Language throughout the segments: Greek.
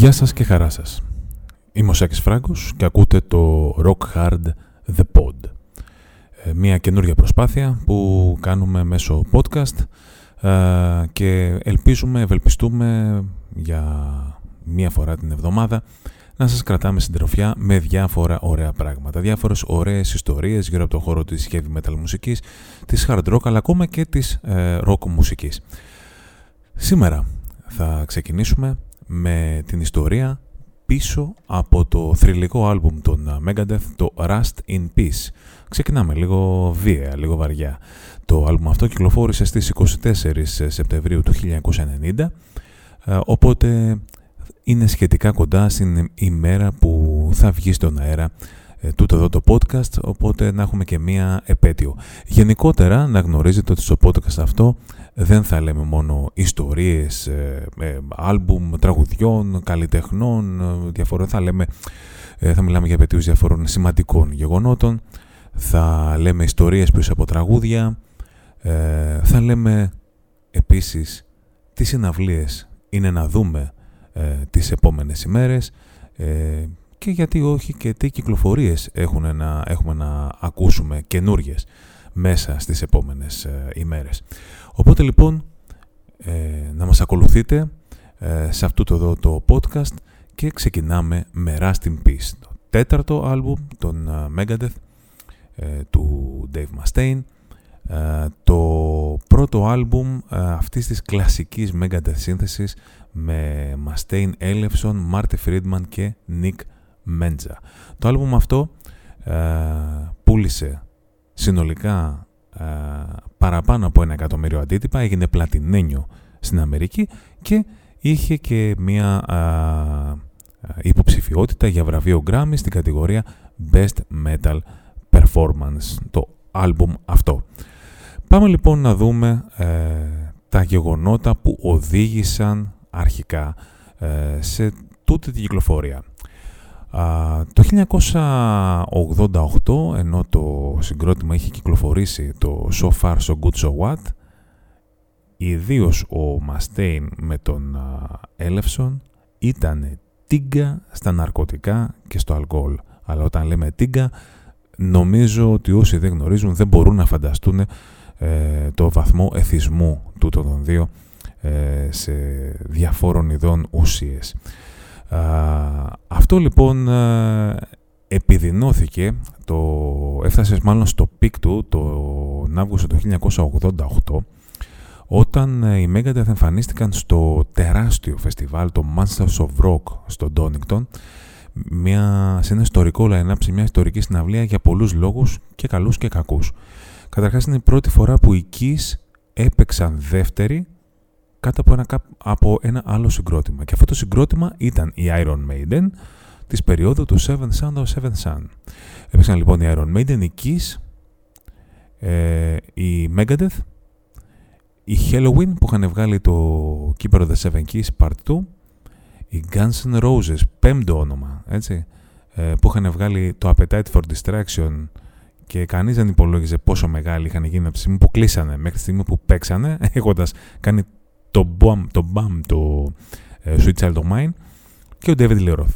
Γεια σας και χαρά σας. Είμαι ο Σάκης Φράγκος και ακούτε το Rock Hard The Pod. Ε, μια καινούργια προσπάθεια που κάνουμε μέσω podcast ε, και ελπίζουμε, ευελπιστούμε για μία φορά την εβδομάδα να σας κρατάμε συντροφιά με διάφορα ωραία πράγματα, διάφορες ωραίες ιστορίες γύρω από το χώρο της heavy metal μουσικής, της hard rock αλλά ακόμα και της ε, rock μουσικής. Σήμερα θα ξεκινήσουμε με την ιστορία πίσω από το θρηλυκό άλμπουμ των Megadeth, το Rust in Peace. Ξεκινάμε λίγο βία, λίγο βαριά. Το άλμπουμ αυτό κυκλοφόρησε στις 24 Σεπτεμβρίου του 1990, ε, οπότε είναι σχετικά κοντά στην ημέρα που θα βγει στον αέρα ε, τούτο εδώ το podcast, οπότε να έχουμε και μία επέτειο. Γενικότερα να γνωρίζετε ότι στο podcast αυτό δεν θα λέμε μόνο ιστορίες, ε, ε, άλμπουμ, τραγουδιών, καλλιτεχνών, ε, διαφορών, θα, λέμε, ε, θα μιλάμε για επαιτίους διαφορών σημαντικών γεγονότων, θα λέμε ιστορίες πίσω από τραγούδια, ε, θα λέμε επίσης τι συναυλίες είναι να δούμε ε, τις επόμενες ημέρες ε, και γιατί όχι και τι κυκλοφορίες έχουν να, έχουμε να ακούσουμε καινούριε μέσα στις επόμενες ε, ημέρες. Οπότε λοιπόν ε, να μας ακολουθείτε ε, σε αυτό το, εδώ, το podcast και ξεκινάμε με Rust in Peace, το τέταρτο άλμπουμ των Megadeth του Dave Mustaine το πρώτο άλμπουμ αυτής της κλασικής Megadeth σύνθεσης με Mustaine, Ellefson, Marty Friedman και Nick Μέντζα. Το άλμπουμ αυτό ε, πούλησε συνολικά ε, παραπάνω από ένα εκατομμύριο αντίτυπα, έγινε πλατινένιο στην Αμερική και είχε και μία ε, υποψηφιότητα για βραβείο Grammy στην κατηγορία Best Metal Performance, το άλμπουμ αυτό. Πάμε λοιπόν να δούμε τα γεγονότα που οδήγησαν αρχικά σε τούτη την κυκλοφορία το 1988, ενώ το συγκρότημα είχε κυκλοφορήσει το So Far So Good So What, ιδίως ο Μαστέιν με τον Έλευσον ήταν τίγκα στα ναρκωτικά και στο αλκοόλ. Αλλά όταν λέμε τίγκα, νομίζω ότι όσοι δεν γνωρίζουν δεν μπορούν να φανταστούν ε, το βαθμό εθισμού του των δύο ε, σε διαφόρων ειδών ουσίες αυτό λοιπόν ε, επιδεινώθηκε, το, έφτασε μάλλον στο peak του τον Αύγουστο του 1988 όταν ε, οι Megadeth εμφανίστηκαν στο τεράστιο φεστιβάλ, το Monsters of Rock στο Donington μια, σε ένα ιστορικό line-up, σε μια ιστορική συναυλία για πολλούς λόγους και καλούς και κακούς. Καταρχάς είναι η πρώτη φορά που οι Kiss έπαιξαν δεύτερη κάτω από ένα, από ένα άλλο συγκρότημα. Και αυτό το συγκρότημα ήταν η Iron Maiden της περίοδου του Seven Sun of Seven Sun. Έπαιξαν λοιπόν η Iron Maiden, η Kiss, ε, η Megadeth, η Halloween που είχαν βγάλει το Keeper of the Seven Keys Part 2, η Guns N' Roses, πέμπτο όνομα, έτσι, ε, που είχαν βγάλει το Appetite for Distraction και κανείς δεν υπολόγιζε πόσο μεγάλη είχαν γίνει από τη στιγμή που κλείσανε μέχρι τη στιγμή που παίξανε, έχοντας κάνει το BAM, το, BAM, το ε, Sweet Child of Mine και ο David Lee Roth.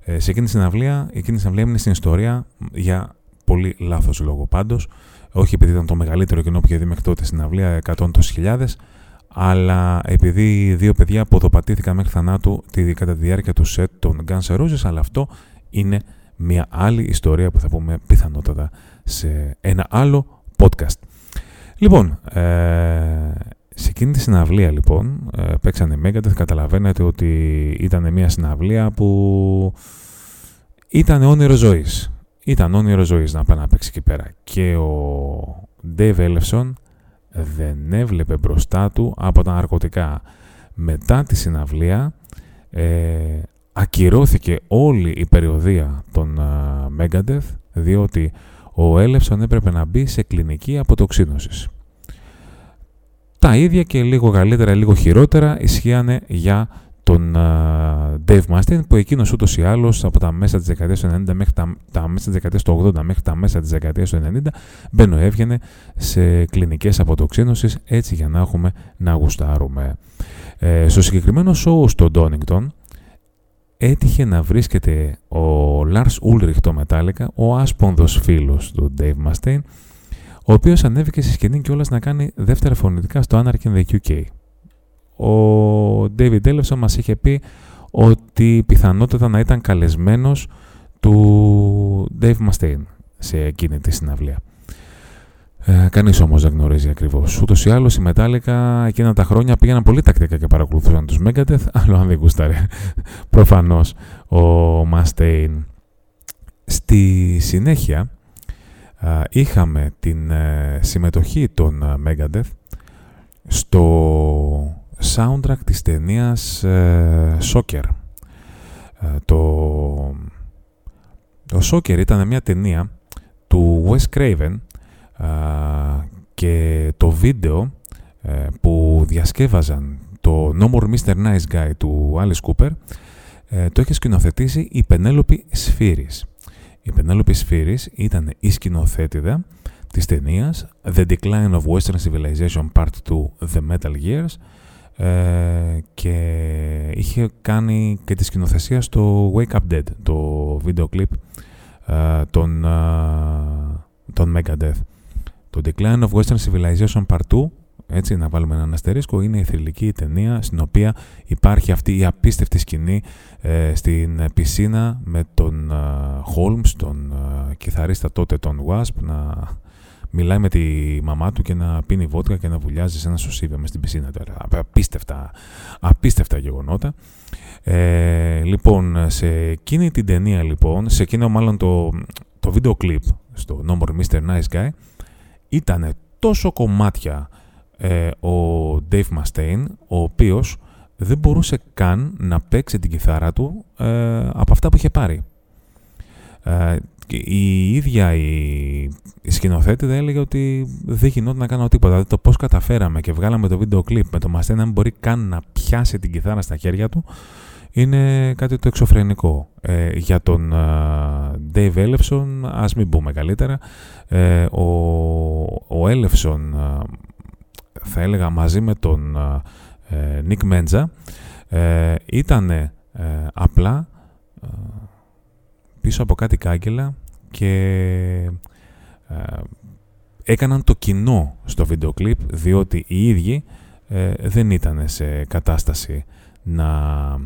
Ε, σε εκείνη τη συναυλία, εκείνη τη συναυλία έμεινε στην ιστορία για πολύ λάθος λόγο πάντως, όχι επειδή ήταν το μεγαλύτερο κοινό που είχε δει μέχρι τότε στην συναυλία, 100.000, αλλά επειδή δύο παιδιά αποδοπατήθηκαν μέχρι θανάτου τη, κατά τη διάρκεια του σετ των Guns N' Roses, αλλά αυτό είναι μια άλλη ιστορία που θα πούμε πιθανότατα σε ένα άλλο podcast. Λοιπόν, ε, σε εκείνη τη συναυλία λοιπόν, ε, παίξανε Megadeth, καταλαβαίνετε ότι ήταν μια συναυλία που ήταν όνειρο ζωής. Ήταν όνειρο ζωής να πάει να παίξει εκεί πέρα. Και ο Dave Ellefson δεν έβλεπε μπροστά του από τα ναρκωτικά. Μετά τη συναυλία ε, ακυρώθηκε όλη η περιοδία των uh, Megadeth διότι ο Ellefson έπρεπε να μπει σε κλινική αποτοξίνωσης. Τα ίδια και λίγο καλύτερα, λίγο χειρότερα ισχύανε για τον uh, Dave Mustaine που εκείνος ούτως ή άλλως από τα μέσα της δεκαετίας του 90 μέχρι τα, τα μέσα της δεκαετίας του 80 μέχρι τα μέσα της δεκαετίας του 90 μπαίνω έβγαινε σε κλινικές αποτοξίνωσης έτσι για να έχουμε να γουστάρουμε. Ε, στο συγκεκριμένο show στο Donington έτυχε να βρίσκεται ο Lars Ulrich το Metallica, ο άσπονδος φίλος του Dave Mustaine, ο οποίος ανέβηκε στη σκηνή κιόλας να κάνει δεύτερα φωνητικά στο Anarchy in the UK. Ο David Ellefson μας είχε πει ότι πιθανότατα να ήταν καλεσμένος του Dave Mustaine σε εκείνη τη συναυλία. Ε, Κανείς όμως δεν γνωρίζει ακριβώς. Ούτως ή άλλως οι Metallica εκείνα τα χρόνια πήγαιναν πολύ τακτικά και παρακολουθούσαν τους Megadeth, άλλο αν δεν γούσταρε. Προφανώς ο Mustaine. Στη συνέχεια είχαμε την ε, συμμετοχή των ε, Megadeth στο soundtrack της ταινίας ε, Soccer. το, το Soccer ήταν μια ταινία του Wes Craven και το βίντεο ε, που διασκεύαζαν το No More Mr. Nice Guy του Alice Cooper ε, το έχει σκηνοθετήσει η Πενέλοπη Σφύρης. Η Πενέλοπη Σφύρης ήταν η σκηνοθέτηδα της ταινίας The Decline of Western Civilization Part 2 The Metal Gears ε, και είχε κάνει και τη σκηνοθεσία στο Wake Up Dead, το βίντεο κλιπ ε, των, των Megadeth. Το Decline of Western Civilization Part 2, έτσι να βάλουμε έναν αστερίσκο, είναι η θρηλυκή ταινία στην οποία υπάρχει αυτή η απίστευτη σκηνή ε, στην πισίνα με τον uh, Holmes, τον uh, κιθαρίστα τότε τον Wasp, να μιλάει με τη μαμά του και να πίνει βότκα και να βουλιάζει σε ένα σωσίβιο με στην πισίνα τώρα. Απίστευτα, απίστευτα γεγονότα. Ε, λοιπόν, σε εκείνη την ταινία λοιπόν, σε εκείνο μάλλον το, το βίντεο κλιπ στο No More Mr. Nice Guy, ήταν τόσο κομμάτια ε, ο Dave Mustaine, ο οποίος δεν μπορούσε καν να παίξει την κιθάρα του ε, από αυτά που είχε πάρει. Ε, η ίδια η, η σκηνοθέτη έλεγε ότι δεν γινόταν να κάνω τίποτα. Δηλαδή το πώς καταφέραμε και βγάλαμε το βίντεο κλιπ με το Mustaine να μην μπορεί καν να πιάσει την κιθάρα στα χέρια του είναι κάτι το εξωφρενικό. Ε, για τον uh, Dave Ellefson, ας μην πούμε καλύτερα, ε, ο, ο Ellefson, θα έλεγα μαζί με τον ε, Nick Menza, ε, ήταν απλά πίσω από κάτι κάγκελα και έκαναν το κοινό στο βίντεο κλιπ, διότι οι ίδιοι δεν ήταν σε κατάσταση να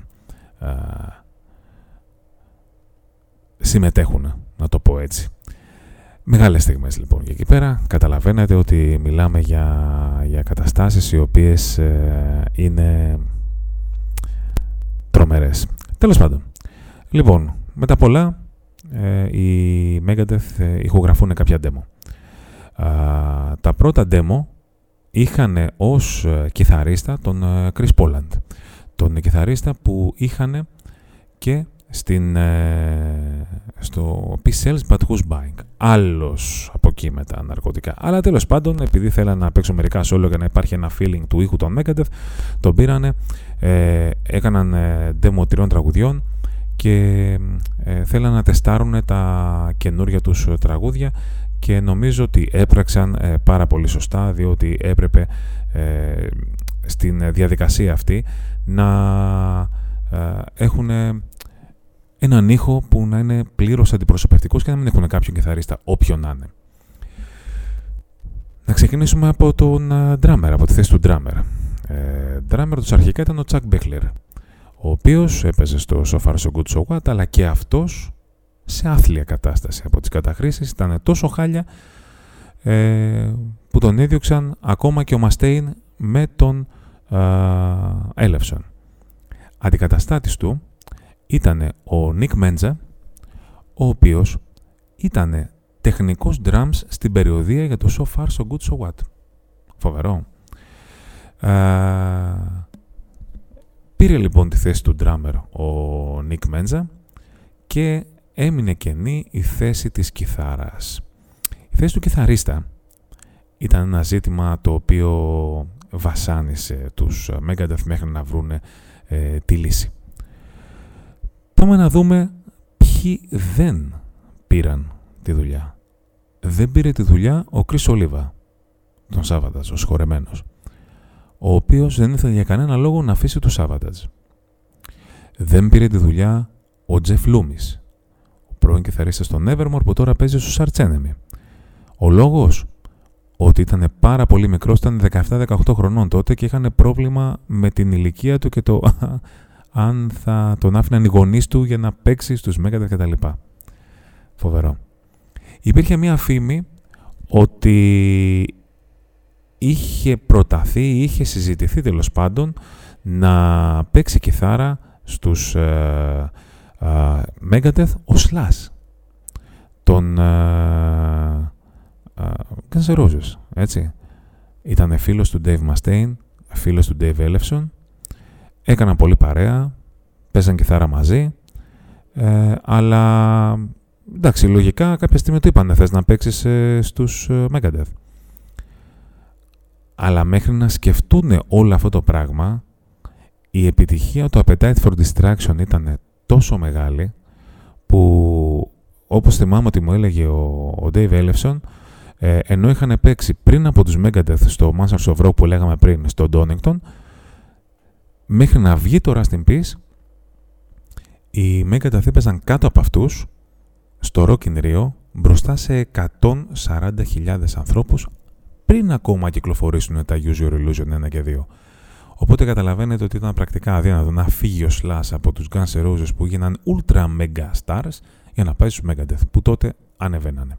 συμμετέχουν, να το πω έτσι. Μεγάλες στιγμές λοιπόν και εκεί πέρα καταλαβαίνετε ότι μιλάμε για, για καταστάσεις οι οποίες ε, είναι τρομερές. Τέλος πάντων. Λοιπόν, μετά πολλά ε, οι Megadeth ε, ηχογραφούν κάποια demo. τα πρώτα demo είχαν ως ε, κιθαρίστα τον Chris Poland τον κιθαρίστα που είχαν και στην, ε, στο Peace Sells But Who's Buying; Άλλος από εκεί με τα ναρκωτικά. Αλλά τέλος πάντων, επειδή θέλανε να παίξω μερικά solo για να υπάρχει ένα feeling του ήχου των Megadeth, τον πήρανε, ε, έκαναν ε, demo τριών τραγουδιών και ε, θέλανε να τεστάρουν τα καινούργια τους τραγούδια και νομίζω ότι έπραξαν ε, πάρα πολύ σωστά διότι έπρεπε ε, στην διαδικασία αυτή να ε, έχουν έναν ήχο που να είναι πλήρως αντιπροσωπευτικός και να μην έχουν κάποιον κιθαρίστα όποιον να είναι. Να ξεκινήσουμε από τον drummer, από τη θέση του drummer. Ε, drummer τους αρχικά ήταν ο Chuck Beckler, ο οποίος έπαιζε στο So Far So Good So What, αλλά και αυτός σε άθλια κατάσταση από τις καταχρήσεις, ήταν τόσο χάλια ε, που τον έδιωξαν ακόμα και ο Μαστέιν με τον Έλευσον. Αντικαταστάτης του ήταν ο Νίκ Μέντζα, ο οποίος ήταν τεχνικός drums στην περιοδία για το So Far So Good So What. Φοβερό. πήρε λοιπόν τη θέση του drummer ο Νίκ Μέντζα και έμεινε κενή η θέση της κιθάρας. Η θέση του κιθαρίστα ήταν ένα ζήτημα το οποίο βασάνισε τους Megadeth μέχρι να βρούνε ε, τη λύση. Πάμε να δούμε ποιοι δεν πήραν τη δουλειά. Δεν πήρε τη δουλειά ο Κρίς Ολίβα, τον Σάββατας, ο συγχωρεμένος, ο οποίος δεν ήθελε για κανένα λόγο να αφήσει τους Σάββατας. Δεν πήρε τη δουλειά ο Τζεφ Λούμις, ο πρώην κιθαρίστας των Nevermore που τώρα παίζει στους Arch Enemy. Ο λόγος, ότι ήταν πάρα πολύ μικρός, ήταν 17-18 χρονών τότε και είχαν πρόβλημα με την ηλικία του και το αν θα τον άφηναν οι γονείς του για να παίξει στους Megadeth κτλ. Φοβερό. Υπήρχε μία φήμη ότι είχε προταθεί, είχε συζητηθεί τέλος πάντων να παίξει κιθάρα στους ε, ε, Megadeth ο Slash τον ε, ε, Guns Roses, έτσι. Ήταν φίλος του Dave Mustaine, φίλος του Dave Ellefson, έκαναν πολύ παρέα, παίζαν κιθάρα μαζί, ε, αλλά εντάξει, λογικά κάποια στιγμή του είπανε θες να παίξεις ε, στους ε, Megadeth. Αλλά μέχρι να σκεφτούν όλο αυτό το πράγμα, η επιτυχία του Appetite for Distraction ήταν τόσο μεγάλη που όπως θυμάμαι ότι μου έλεγε ο, ο Dave Ellefson, ε, ενώ είχαν παίξει πριν από τους Megadeth στο Masters of Rock που λέγαμε πριν στο Donington, μέχρι να βγει το Rust in Peace, οι Megadeth έπαιζαν κάτω από αυτούς στο Rock in Rio μπροστά σε 140.000 ανθρώπους πριν ακόμα κυκλοφορήσουν τα Use Your Illusion 1 και 2. Οπότε καταλαβαίνετε ότι ήταν πρακτικά αδύνατο να φύγει ο Slash από τους Guns N' Roses που γίναν ultra mega stars για να πάει στους Megadeth που τότε ανεβαίνανε.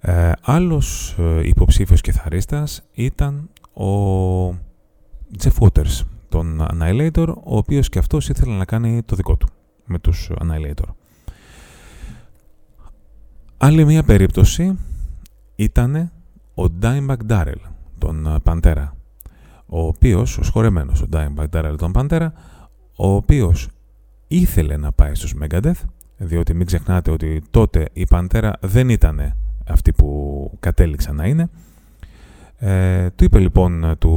Ε, άλλος ε, υποψήφιος κιθαρίστας ήταν ο Jeff Waters, τον Annihilator, ο οποίος και αυτός ήθελε να κάνει το δικό του με τους Annihilator. Άλλη μία περίπτωση ήταν ο Dimebag Darrell, τον Παντέρα, ο οποίος, ο σχορεμένος ο Dimebag Darrell, τον Παντέρα, ο οποίος ήθελε να πάει στους Megadeth, διότι μην ξεχνάτε ότι τότε η Παντέρα δεν ήταν αυτή που κατέληξαν να είναι. Ε, του είπε λοιπόν του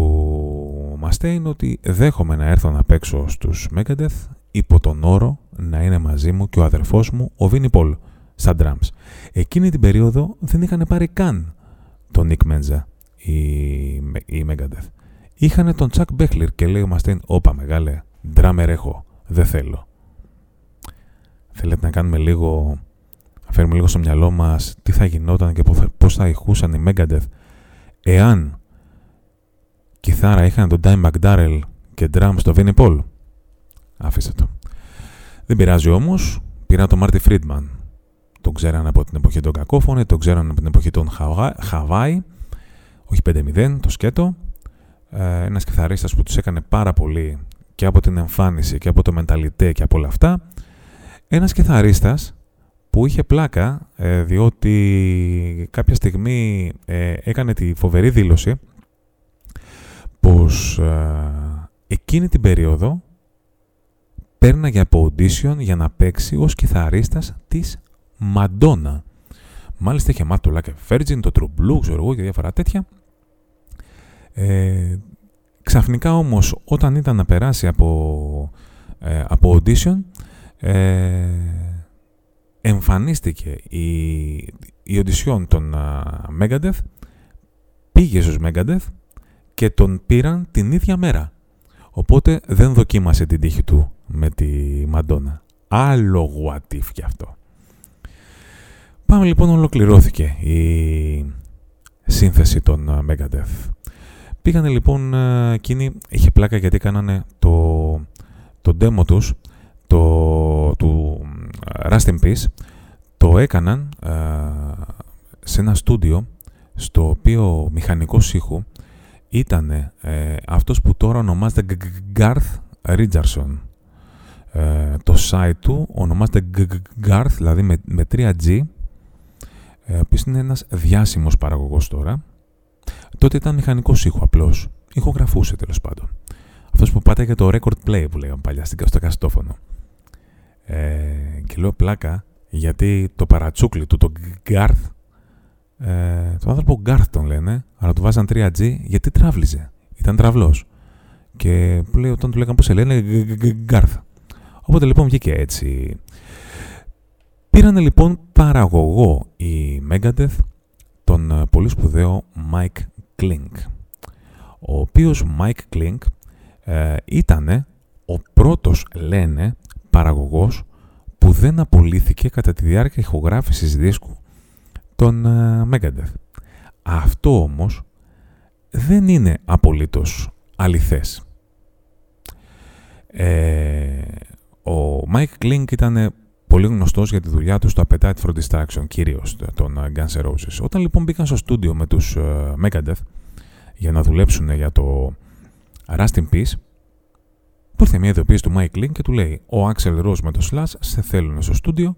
Μαστέιν ότι δέχομαι να έρθω να παίξω στους Megadeth υπό τον όρο να είναι μαζί μου και ο αδερφός μου ο Βίνι Πολ στα drums. Εκείνη την περίοδο δεν είχαν πάρει καν τον Nick Menza οι, οι Megadeth. Είχανε τον Chuck Beckler και λέει ο Μαστέιν «Όπα μεγάλε, drummer έχω, δεν θέλω». Θέλετε να κάνουμε λίγο φέρουμε λίγο στο μυαλό μας τι θα γινόταν και πώς θα ηχούσαν οι Megadeth εάν κιθάρα είχαν τον Dime McDarrell και drum στο Vinnie Paul. Αφήστε το. Δεν πειράζει όμως, πήρα τον Marty Friedman. Τον ξέραν από την εποχή των Κακόφωνε, τον ξέραν από την εποχή των Χαβάη, όχι 5-0, το σκέτο. Ε, ένας κιθαρίστας που τους έκανε πάρα πολύ και από την εμφάνιση και από το μενταλιτέ και από όλα αυτά. Ένας κιθαρίστας που είχε πλάκα ε, διότι κάποια στιγμή ε, έκανε τη φοβερή δήλωση πως ε, εκείνη την περίοδο πέρναγε από audition για να παίξει ως κιθαρίστας της Μαντόνα. Μάλιστα είχε μάθει το Like Virgin, το True Blue, ξέρω εγώ και διάφορα τέτοια. Ε, ξαφνικά όμως όταν ήταν να περάσει από, από audition εμφανίστηκε η, η οντισιόν των uh, Megadeth, πήγε στους Megadeth και τον πήραν την ίδια μέρα. Οπότε δεν δοκίμασε την τύχη του με τη Μαντόνα. Άλλο what if και αυτό. Πάμε λοιπόν, ολοκληρώθηκε η σύνθεση των Megadeth. Πήγανε λοιπόν εκείνοι, είχε πλάκα γιατί κάνανε το, το demo τους, το, του Rust in Peace το έκαναν ε, σε ένα στούντιο στο οποίο ο μηχανικός ήχου ήταν ε, αυτός που τώρα ονομάζεται Garth Richardson. Ε, το site του ονομάζεται Garth, δηλαδή με, με 3G, ε, ο οποίος είναι ένας διάσημος παραγωγός τώρα. Τότε ήταν μηχανικός ήχου απλώς, ηχογραφούσε τέλος πάντων. Αυτός που πάταγε το record play που λέγαμε παλιά στο καστόφωνο. Ε, και λέω πλάκα γιατί το παρατσούκλι του, το Γκάρθ, ε, τον άνθρωπο Γκάρθ τον λένε, αλλά του βάζαν 3G γιατί τραύλιζε. Ήταν τραυλός. Και λέει, όταν του λέγανε πώς σε λένε, Γκάρθ. Οπότε λοιπόν βγήκε έτσι. Πήρανε λοιπόν παραγωγό η Megadeth τον ε, πολύ σπουδαίο Mike Klink. Ο οποίος Mike Klink ε, ήταν ο πρώτος, λένε, παραγωγός που δεν απολύθηκε κατά τη διάρκεια ηχογράφησης δίσκου των uh, Megadeth. Αυτό όμως δεν είναι απολύτως αληθές. Ε, ο Mike Klink ήταν πολύ γνωστός για τη δουλειά του στο Appetite for Distraction, κυρίως των Guns N' Roses. Όταν λοιπόν μπήκαν στο στούντιο με τους uh, Megadeth για να δουλέψουν για το Rust in Peace, ήρθε μια ειδοποίηση του Mike Link και του λέει «Ο Axel Rose με το Slash σε θέλουν στο στούντιο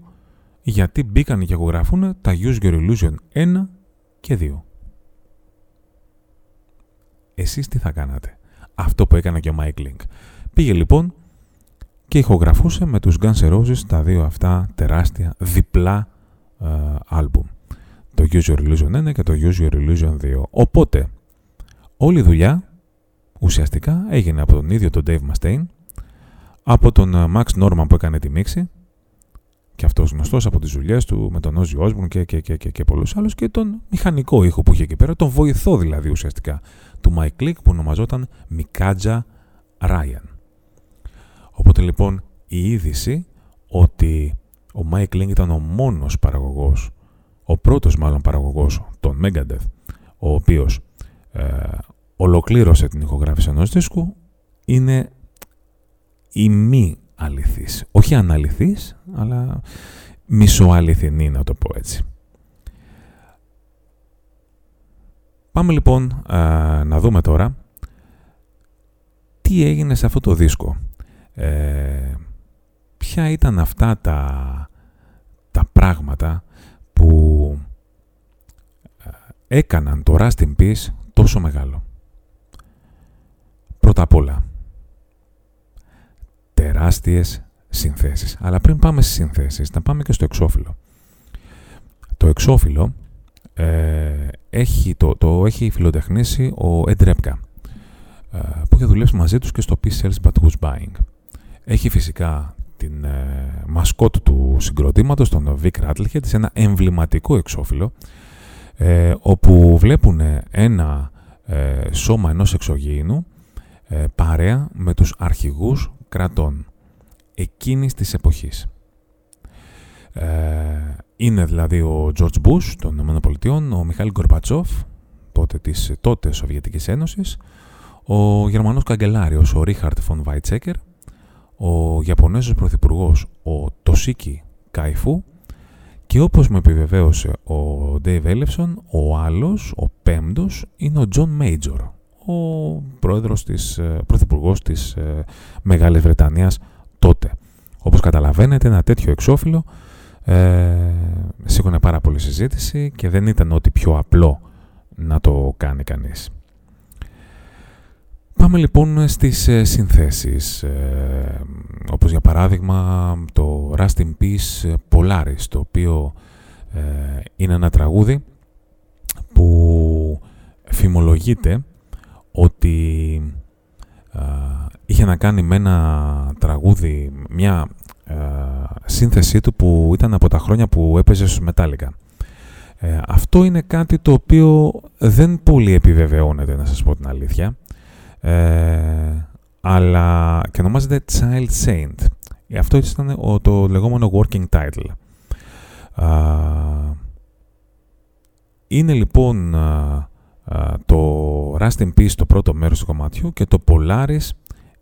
γιατί μπήκαν και εγγραφούν τα Use Your Illusion 1 και 2». Εσείς τι θα κάνατε; Αυτό που έκανε και ο Mike Link. Πήγε λοιπόν και ηχογραφούσε με τους Guns N' Roses τα δύο αυτά τεράστια διπλά ε, άλμπουμ. Το Use Your Illusion 1 και το Use Your Illusion 2. Οπότε, όλη η δουλειά ουσιαστικά έγινε από τον ίδιο τον Dave Mustaine, από τον ε, Max Norman που έκανε τη μίξη, και αυτός γνωστός από τις δουλειές του με τον Ozzy Osbourne και, και, και, και, και πολλούς άλλους και τον μηχανικό ήχο που είχε εκεί πέρα, τον βοηθό δηλαδή ουσιαστικά του Mike Click που ονομαζόταν Mikadja Ryan. Οπότε λοιπόν η είδηση ότι ο Mike Link ήταν ο μόνος παραγωγός, ο πρώτος μάλλον παραγωγός των Megadeth, ο οποίος ε, ολοκλήρωσε την ηχογράφηση ενός δίσκου, είναι η μη αληθής. Όχι αναληθής, αλλά μισοαληθινή να το πω έτσι. Πάμε λοιπόν να δούμε τώρα τι έγινε σε αυτό το δίσκο. Ε, ποια ήταν αυτά τα, τα πράγματα που ε, έκαναν το Rust in Peace τόσο μεγάλο; Πρώτα απ' όλα, τεράστιες συνθέσεις. Αλλά πριν πάμε στις συνθέσεις, να πάμε και στο εξώφυλλο. Το εξώφυλλο ε, έχει, το, το έχει φιλοτεχνήσει ο Ed Repka, ε, που είχε δουλέψει μαζί τους και στο Peace Sells But Who's Buying. Έχει φυσικά την ε, μασκότ του συγκροτήματος, τον Vic Rattlehead, σε ένα εμβληματικό εξώφυλλο, ε, όπου βλέπουν ένα ε, σώμα ενός εξωγήινου ε, παρέα με τους αρχηγούς κρατών εκείνης της εποχής. Ε, είναι δηλαδή ο George Bush των ΗΠΑ, ο Μιχάλη Γκορμπατσόφ, τότε της τότε Σοβιετικής Ένωσης, ο Γερμανός Καγκελάριος, ο Ρίχαρτ Φον Βάιτσέκερ, ο Ιαπωνέζος Πρωθυπουργός, ο Τοσίκι Καϊφού και όπως με επιβεβαίωσε ο Dave Ellefson, ο άλλος, ο πέμπτος, είναι ο John Major, ο πρόεδρος της, ε, πρωθυπουργός της ε, Μεγάλης Βρετανίας τότε. Όπως καταλαβαίνετε, ένα τέτοιο εξώφυλλο ε, σήκωνε πάρα πολύ συζήτηση και δεν ήταν ότι πιο απλό να το κάνει κανείς. Πάμε λοιπόν στις ε, συνθέσεις, ε, όπως για παράδειγμα το Rust in Peace Polaris, το οποίο ε, είναι ένα τραγούδι που φημολογείται ότι είχε να κάνει με ένα τραγούδι, μια σύνθεσή του που ήταν από τα χρόνια που έπαιζε στους Μετάλλικα. αυτό είναι κάτι το οποίο δεν πολύ επιβεβαιώνεται, να σας πω την αλήθεια. Ε, αλλά και ονομάζεται Child Saint. Αυτό ήταν το λεγόμενο working title. είναι λοιπόν το Rust in Peace το πρώτο μέρος του κομματιού και το Polaris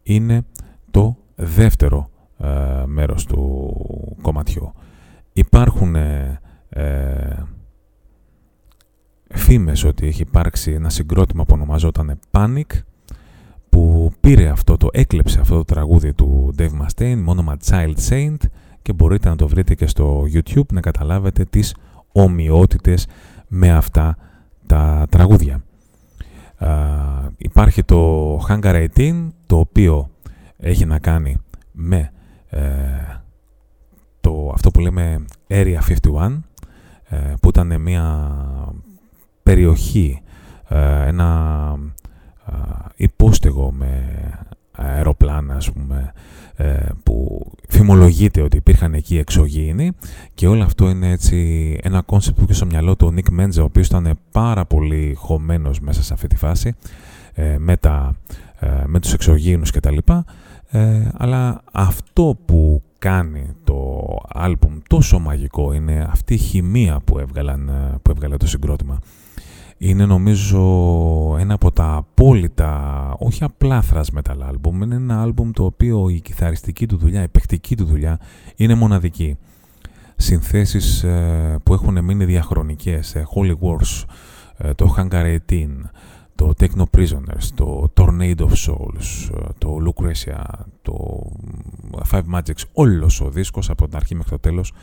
είναι το δεύτερο μέρος του κομματιού. Υπάρχουν ε, ε, φήμες ότι έχει υπάρξει ένα συγκρότημα που ονομαζόταν Panic που πήρε αυτό το, έκλεψε αυτό το τραγούδι του Dave Mustaine, μόνομα Child Saint και μπορείτε να το βρείτε και στο YouTube να καταλάβετε τις ομοιότητες με αυτά τα τραγούδια. υπάρχει το Hangar 18, το οποίο έχει να κάνει με ε, το, αυτό που λέμε Area 51, ε, που ήταν μια περιοχή, ε, ένα υπόστεγο με αεροπλάνα ας πούμε, ε, που φημολογείται ότι υπήρχαν εκεί εξωγήινοι και όλο αυτό είναι έτσι ένα concept που είχε στο μυαλό του ο Nick Menza ο οποίος ήταν πάρα πολύ χωμένος μέσα σε αυτή τη φάση ε, με, τα, ε, με τους εξωγήινους κτλ. Ε, αλλά αυτό που κάνει το άλμπουμ τόσο μαγικό είναι αυτή η χημεία που, έβγαλαν, που έβγαλε το συγκρότημα. Είναι νομίζω ένα από τα απόλυτα, όχι απλά thrash metal άλμπουμ, είναι ένα άλμπουμ το οποίο η κιθαριστική του δουλειά, η παιχτική του δουλειά είναι μοναδική. Συνθέσεις ε, που έχουν μείνει διαχρονικές, ε, Holy Wars, ε, το Hangar 18, το Techno Prisoners, το Tornado of Souls, το Lucretia, το Five Magics, όλος ο δίσκος από την αρχή μέχρι το τέλος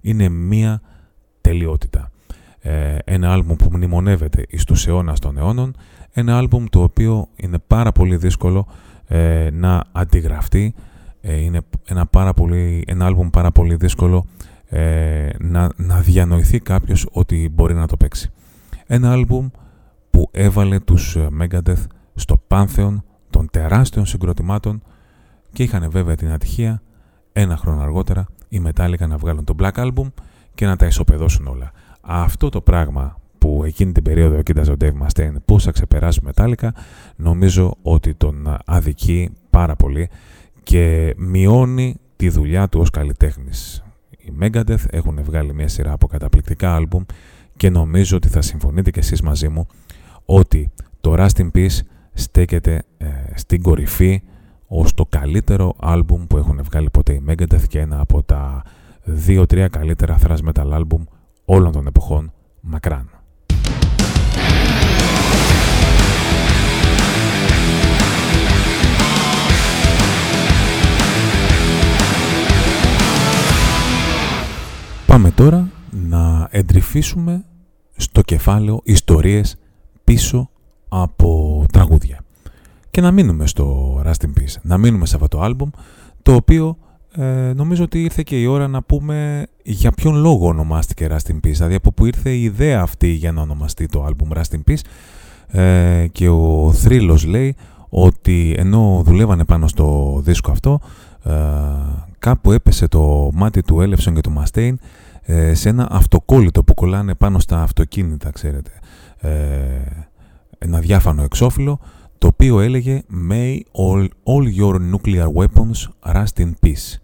είναι μία τελειότητα. Ε, ένα άλμπουμ που μνημονεύεται εις τους αιώνας των αιώνων, ένα άλμπουμ το οποίο είναι πάρα πολύ δύσκολο ε, να αντιγραφτεί, ε, είναι ένα, πάρα πολύ, ένα άλμπουμ πάρα πολύ δύσκολο να, να διανοηθεί κάποιος ότι μπορεί να το παίξει. Ένα άλμπουμ που έβαλε τους Megadeth στο πάνθεον των τεράστιων συγκροτημάτων και είχαν βέβαια την ατυχία ένα χρόνο αργότερα οι Metallica να βγάλουν το Black Album και να τα ισοπεδώσουν όλα. Αυτό το πράγμα που εκείνη την περίοδο κοίταζε ο Dave Mustaine πώς θα ξεπεράσει Metallica νομίζω ότι τον αδικεί πάρα πολύ και μειώνει τη δουλειά του ως καλλιτέχνης. Οι Megadeth έχουν βγάλει μια σειρά από καταπληκτικά άλμπουμ και νομίζω ότι θα συμφωνείτε κι εσείς μαζί μου ότι το Rust in Peace στέκεται ε, στην κορυφή ως το καλύτερο άλμπουμ που έχουν βγάλει ποτέ οι Megadeth και ένα από τα δύο-τρία καλύτερα thrash metal άλμπουμ όλων των εποχών μακράν. Πάμε τώρα να εντρυφήσουμε στο κεφάλαιο ιστορίες πίσω από τραγούδια. Και να μείνουμε στο Rust in Peace, να μείνουμε σε αυτό το άλμπουμ, το οποίο ε, νομίζω ότι ήρθε και η ώρα να πούμε για ποιον λόγο ονομάστηκε Rust in Peace, δηλαδή από που ήρθε η ιδέα αυτή για να ονομαστεί το άλμπουμ Rust in Peace ε, και ο θρύλος λέει ότι ενώ δουλεύανε πάνω στο δίσκο αυτό ε, κάπου έπεσε το μάτι του Έλευσον και του Μαστέιν ε, σε ένα αυτοκόλλητο που κολλάνε πάνω στα αυτοκίνητα, ξέρετε. Ε, ένα διάφανο εξώφυλλο, το οποίο έλεγε «May all, all your nuclear weapons rust in peace».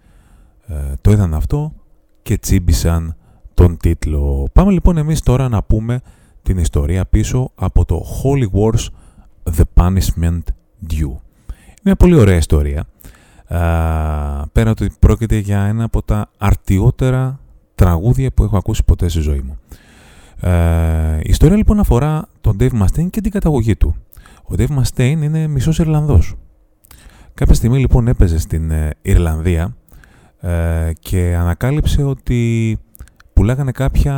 Ε, το είδαν αυτό και τσίμπησαν τον τίτλο. Πάμε λοιπόν εμείς τώρα να πούμε την ιστορία πίσω από το Holy Wars The Punishment Due. Είναι μια πολύ ωραία ιστορία. πέρα ότι πρόκειται για ένα από τα αρτιότερα τραγούδια που έχω ακούσει ποτέ στη ζωή μου. Ε, η ιστορία λοιπόν αφορά τον Dave Mustaine και την καταγωγή του. Ο Dave Mustaine είναι μισός Ιρλανδός. Κάποια στιγμή λοιπόν έπαιζε στην ε, Ιρλανδία ε, και ανακάλυψε ότι πουλάγανε κάποια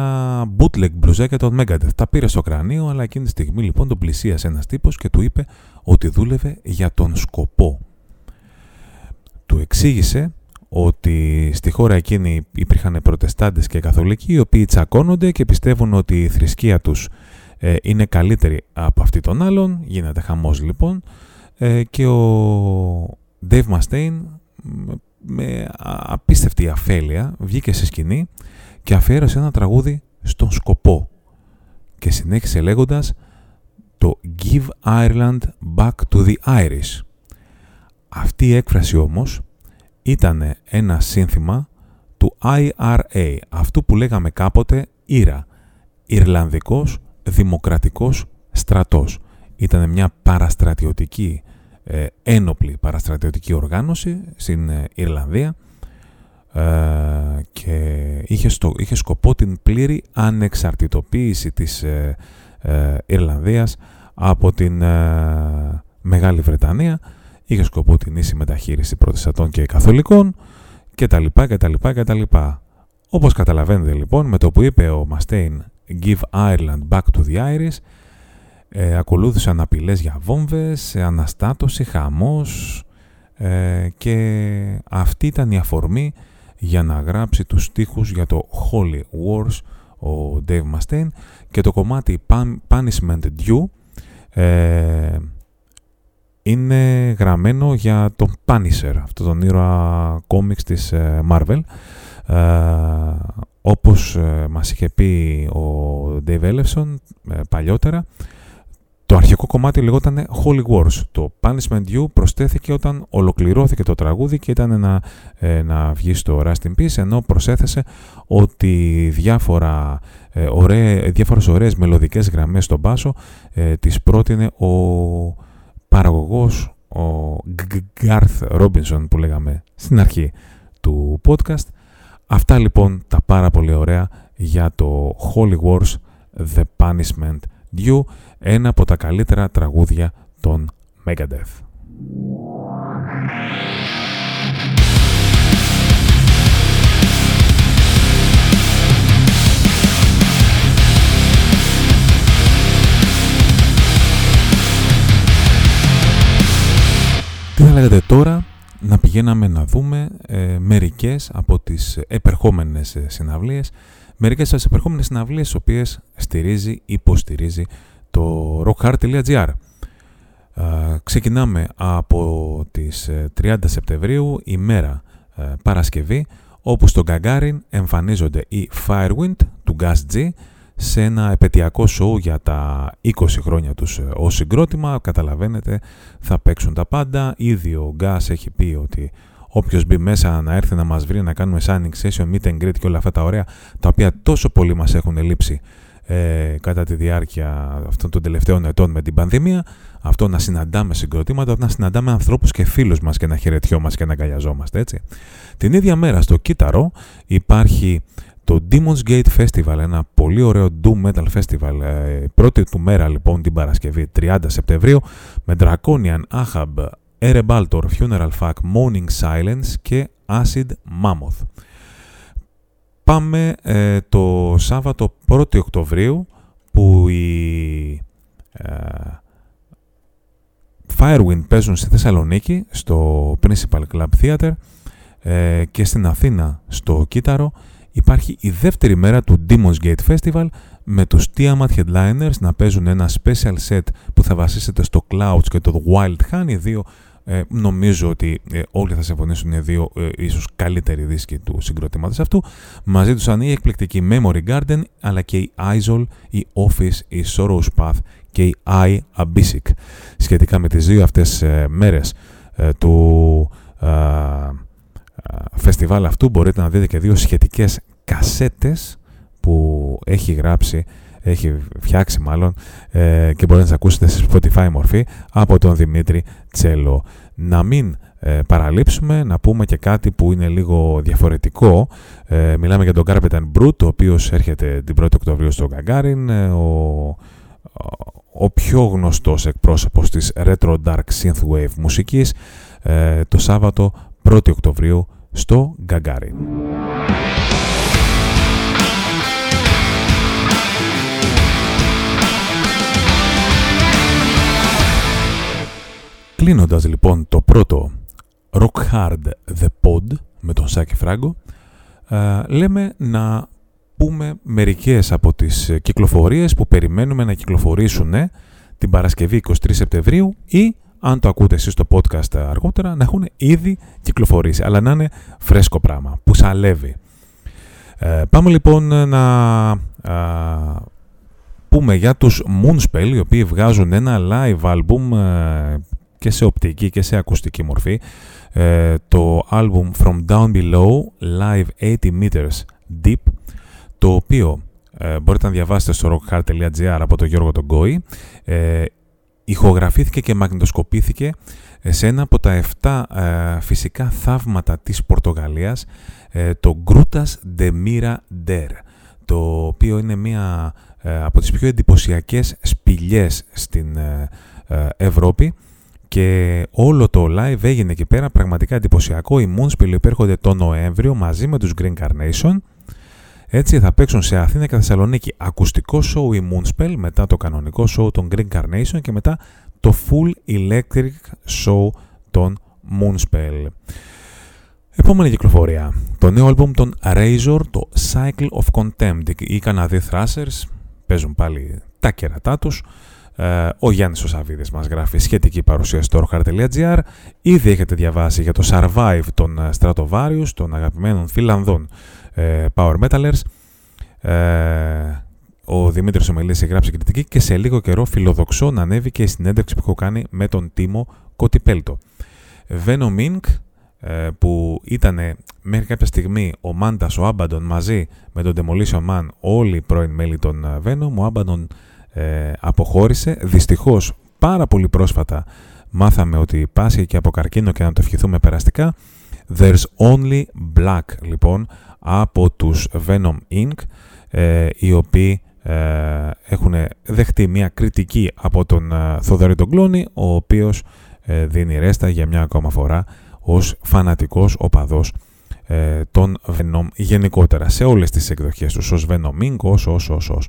bootleg μπλουζάκια των Megadeth. Τα πήρε στο κρανίο, αλλά εκείνη τη στιγμή λοιπόν τον πλησίασε ένας τύπος και του είπε ότι δούλευε για τον σκοπό. Του εξήγησε ότι στη χώρα εκείνη υπήρχαν προτεστάντες και καθολικοί οι οποίοι τσακώνονται και πιστεύουν ότι η θρησκεία τους ε, είναι καλύτερη από αυτή των άλλων. Γίνεται χαμός λοιπόν ε, και ο Dave Mustaine με απίστευτη αφέλεια βγήκε σε σκηνή και αφιέρωσε ένα τραγούδι στον σκοπό και συνέχισε λέγοντας το «Give Ireland back to the Irish». Αυτή η έκφραση όμως ήταν ένα σύνθημα του IRA, αυτού που λέγαμε κάποτε Ήρα, Ιρλανδικός Δημοκρατικός Στρατός. Ήταν μια παραστρατιωτική, ε, ένοπλη παραστρατιωτική οργάνωση στην ε, Ιρλανδία ε, και είχε, στο, είχε σκοπό την πλήρη ανεξαρτητοποίηση της ε, Ιρλανδίας από την Μεγάλη Βρετανία είχε σκοπό την ίση μεταχείριση προτεστατών και καθολικών και τα λοιπά και τα λοιπά και τα λοιπά. Όπως καταλαβαίνετε λοιπόν με το που είπε ο Μαστέιν Give Ireland back to the Irish ε, ακολούθησαν απειλές για βόμβες, αναστάτωση, χαμός ε, και αυτή ήταν η αφορμή για να γράψει τους στίχους για το Holy Wars ο Dave Mustaine και το κομμάτι Punishment Due ε, είναι γραμμένο για τον Punisher, αυτό τον ήρωα κόμιξ της ε, Marvel. Ε, όπως ε, μας είχε πει ο Dave Ellefson παλιότερα, Το αρχικό κομμάτι λεγόταν Holy Wars. Το Punishment You προσθέθηκε όταν ολοκληρώθηκε το τραγούδι και ήταν να, ε, να βγει στο Rust in Peace, ενώ προσέθεσε ότι διάφορα, ε, ωραί, διάφορες ωραίες μελωδικές γραμμές στον μπάσο ε, τις πρότεινε ο παραγωγός, ο Garth Robinson που λέγαμε στην αρχή του podcast. Αυτά λοιπόν τα πάρα πολύ ωραία για το Holy Wars The Punishment Due, ένα από τα καλύτερα τραγούδια των Megadeth. Τι θα λέγατε τώρα; Να πηγαίναμε να δούμε ε, μερικές από τις επερχόμενες ε, συναυλίες. Μερικές από τις επερχόμενες συναυλίες τις οποίες στηρίζει, υποστηρίζει το rockhard.gr Ξεκινάμε από τις 30 ε, Σεπτεμβρίου ημέρα ε, Παρασκευή όπου στο Γκαγκάριν εμφανίζονται οι Firewind του Gas G σε ένα επαιτειακό σοου για τα 20 χρόνια τους ε, ως συγκρότημα. Καταλαβαίνετε, θα παίξουν τα πάντα. Ήδη ο Gas έχει πει ότι όποιος μπει μέσα να έρθει να μας βρει να κάνουμε signing session, meet and greet και όλα αυτά τα ωραία, τα οποία τόσο πολύ μας έχουν λείψει ε, κατά τη διάρκεια αυτών των τελευταίων ετών με την πανδημία, αυτό να συναντάμε συγκροτήματα, να συναντάμε ανθρώπους και φίλους μας και να χαιρετιόμαστε και να αγκαλιαζόμαστε, έτσι. Την ίδια μέρα στο Κύτταρο υπάρχει το Demon's Gate Festival, ένα πολύ ωραίο Doom Metal Festival, ε, πρώτη του μέρα λοιπόν την Παρασκευή 30 Σεπτεμβρίου, με Draconian, Ahab, Erebaltor, Funeral Fuck, Morning Silence και Acid Mammoth. Πάμε ε, το Σάββατο 1η Οκτωβρίου που οι ε, Firewind παίζουν στη Θεσσαλονίκη στο Principal Club Theater ε, και στην Αθήνα στο Κύτταρο υπάρχει η δεύτερη μέρα του Demon's Gate Festival με τους Tiamat Headliners να παίζουν ένα special set που θα βασίσεται στο Clouds και το Wild Honey, δύο ε, νομίζω ότι ε, όλοι θα συμφωνήσουν οι δύο ε, ίσως καλύτεροι δίσκοι του συγκροτήματος αυτού. Μαζί τους είναι η εκπληκτική Memory Garden, αλλά και η Isol, η Office, η Sorrow's Path και η I Abyssic. Σχετικά με τις δύο αυτές ε, μέρες ε, του φεστιβάλ αυτού μπορείτε να δείτε και δύο σχετικές κασέτες που έχει γράψει έχει φτιάξει μάλλον ε, και μπορείτε να τις ακούσετε σε Spotify μορφή από τον Δημήτρη Τσέλο. Να μην ε, παραλείψουμε, να πούμε και κάτι που είναι λίγο διαφορετικό. Ε, μιλάμε για τον Carpet Brut, ο οποίος έρχεται την 1η Οκτωβρίου στο Gagarin, ε, ο, ο πιο γνωστός εκπρόσωπος της Retro Dark Synthwave μουσικής, το Σάββατο 1η Οκτωβρίου στο Gagarin. Κλείνοντας λοιπόν το πρώτο Rock Hard The Pod με τον Σάκη Φράγκο, ε, λέμε να πούμε μερικές από τις κυκλοφορίες που περιμένουμε να κυκλοφορήσουν ε, την Παρασκευή 23 Σεπτεμβρίου ή αν το ακούτε εσείς στο podcast αργότερα να έχουν ήδη κυκλοφορήσει αλλά να είναι φρέσκο πράγμα που σαλεύει. Ε, πάμε λοιπόν να πούμε για τους Moonspell οι οποίοι βγάζουν ένα live album και σε οπτική και σε ακουστική μορφή ε, το album From Down Below Live 80 Meters Deep το οποίο ε, μπορείτε να διαβάσετε στο rockhard.gr από τον Γιώργο Τογκόη ε, ηχογραφήθηκε και μαγνητοσκοπήθηκε σε ένα από τα 7 ε, φυσικά θαύματα της Πορτογαλίας το Grutas de Mira Der το οποίο είναι μία από τις πιο εντυπωσιακές σπηλιές στην Ευρώπη και όλο το live έγινε εκεί πέρα πραγματικά εντυπωσιακό. Οι Moonspell υπέρχονται το Νοέμβριο μαζί με τους Green Carnation. Έτσι θα παίξουν σε Αθήνα και Θεσσαλονίκη ακουστικό show οι Moonspell, μετά το κανονικό show των Green Carnation και μετά το full electric show των Moonspell. Επόμενη κυκλοφορία. Το νέο album των Razor, το Cycle of Contempt. Οι Καναδοί Thrashers παίζουν πάλι τα κερατά τους. Ε, ο Γιάννης ο Σαββίδης μας γράφει σχετική παρουσία στο orchard.gr. Ήδη έχετε διαβάσει για το Survive των ε, Stratovarius, των αγαπημένων Φιλανδών ε, Power Metalers. ο Δημήτρης Ομελής γράψει κριτική και σε λίγο καιρό φιλοδοξώ να ανέβει και η συνέντευξη που έχω κάνει με τον Τίμο Κωτιπέλτο. Venom Inc. Ε, που ήταν μέχρι κάποια στιγμή ο Μάντας, ο Άμπαντον μαζί με τον Demolition Man όλοι οι πρώην μέλη των ε, Venom ο Άμπαντον ε, αποχώρησε δυστυχώς πάρα πολύ πρόσφατα μάθαμε ότι πάσχει και από καρκίνο και να το ευχηθούμε περαστικά There's Only Black λοιπόν από τους Venom Inc. Ε, οι οποίοι ε, έχουν δεχτεί μια κριτική από τον ε, Θοδωρή τον Κλόνη, ο οποίος ε, δίνει ρέστα για μια ακόμα φορά ως φανατικός οπαδός ε, των Venom γενικότερα σε όλες τις εκδοχές τους, ως Venom Inc. ως, ως, ως, ως.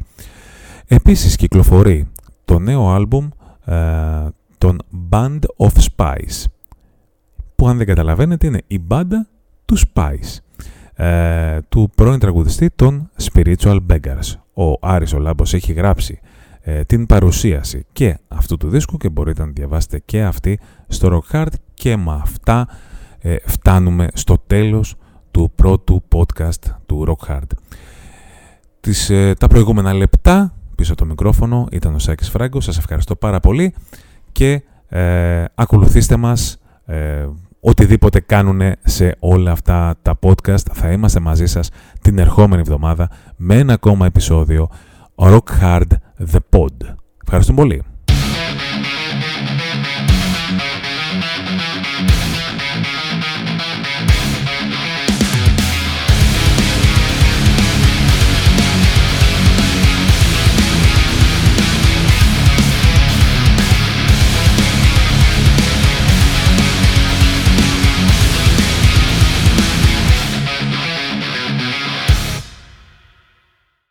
Επίσης κυκλοφορεί το νέο άλμπουμ ε, των Band of Spice, που αν δεν καταλαβαίνετε είναι η μπάντα του Spice, ε, του πρώην τραγουδιστή των Spiritual Beggars. Ο Άρης ο Λάμπος έχει γράψει ε, την παρουσίαση και αυτού του δίσκου και μπορείτε να διαβάσετε και αυτή στο Rock Hard και με αυτά ε, φτάνουμε στο τέλος του πρώτου podcast του Rock Hard. Τις, ε, τα προηγούμενα λεπτά πίσω το μικρόφωνο ήταν ο Σάκης Φράγκος. Σας ευχαριστώ πάρα πολύ και ε, ακολουθήστε μας ε, οτιδήποτε κάνουν σε όλα αυτά τα podcast. Θα είμαστε μαζί σας την ερχόμενη εβδομάδα με ένα ακόμα επεισόδιο Rock Hard The Pod. Ευχαριστώ πολύ.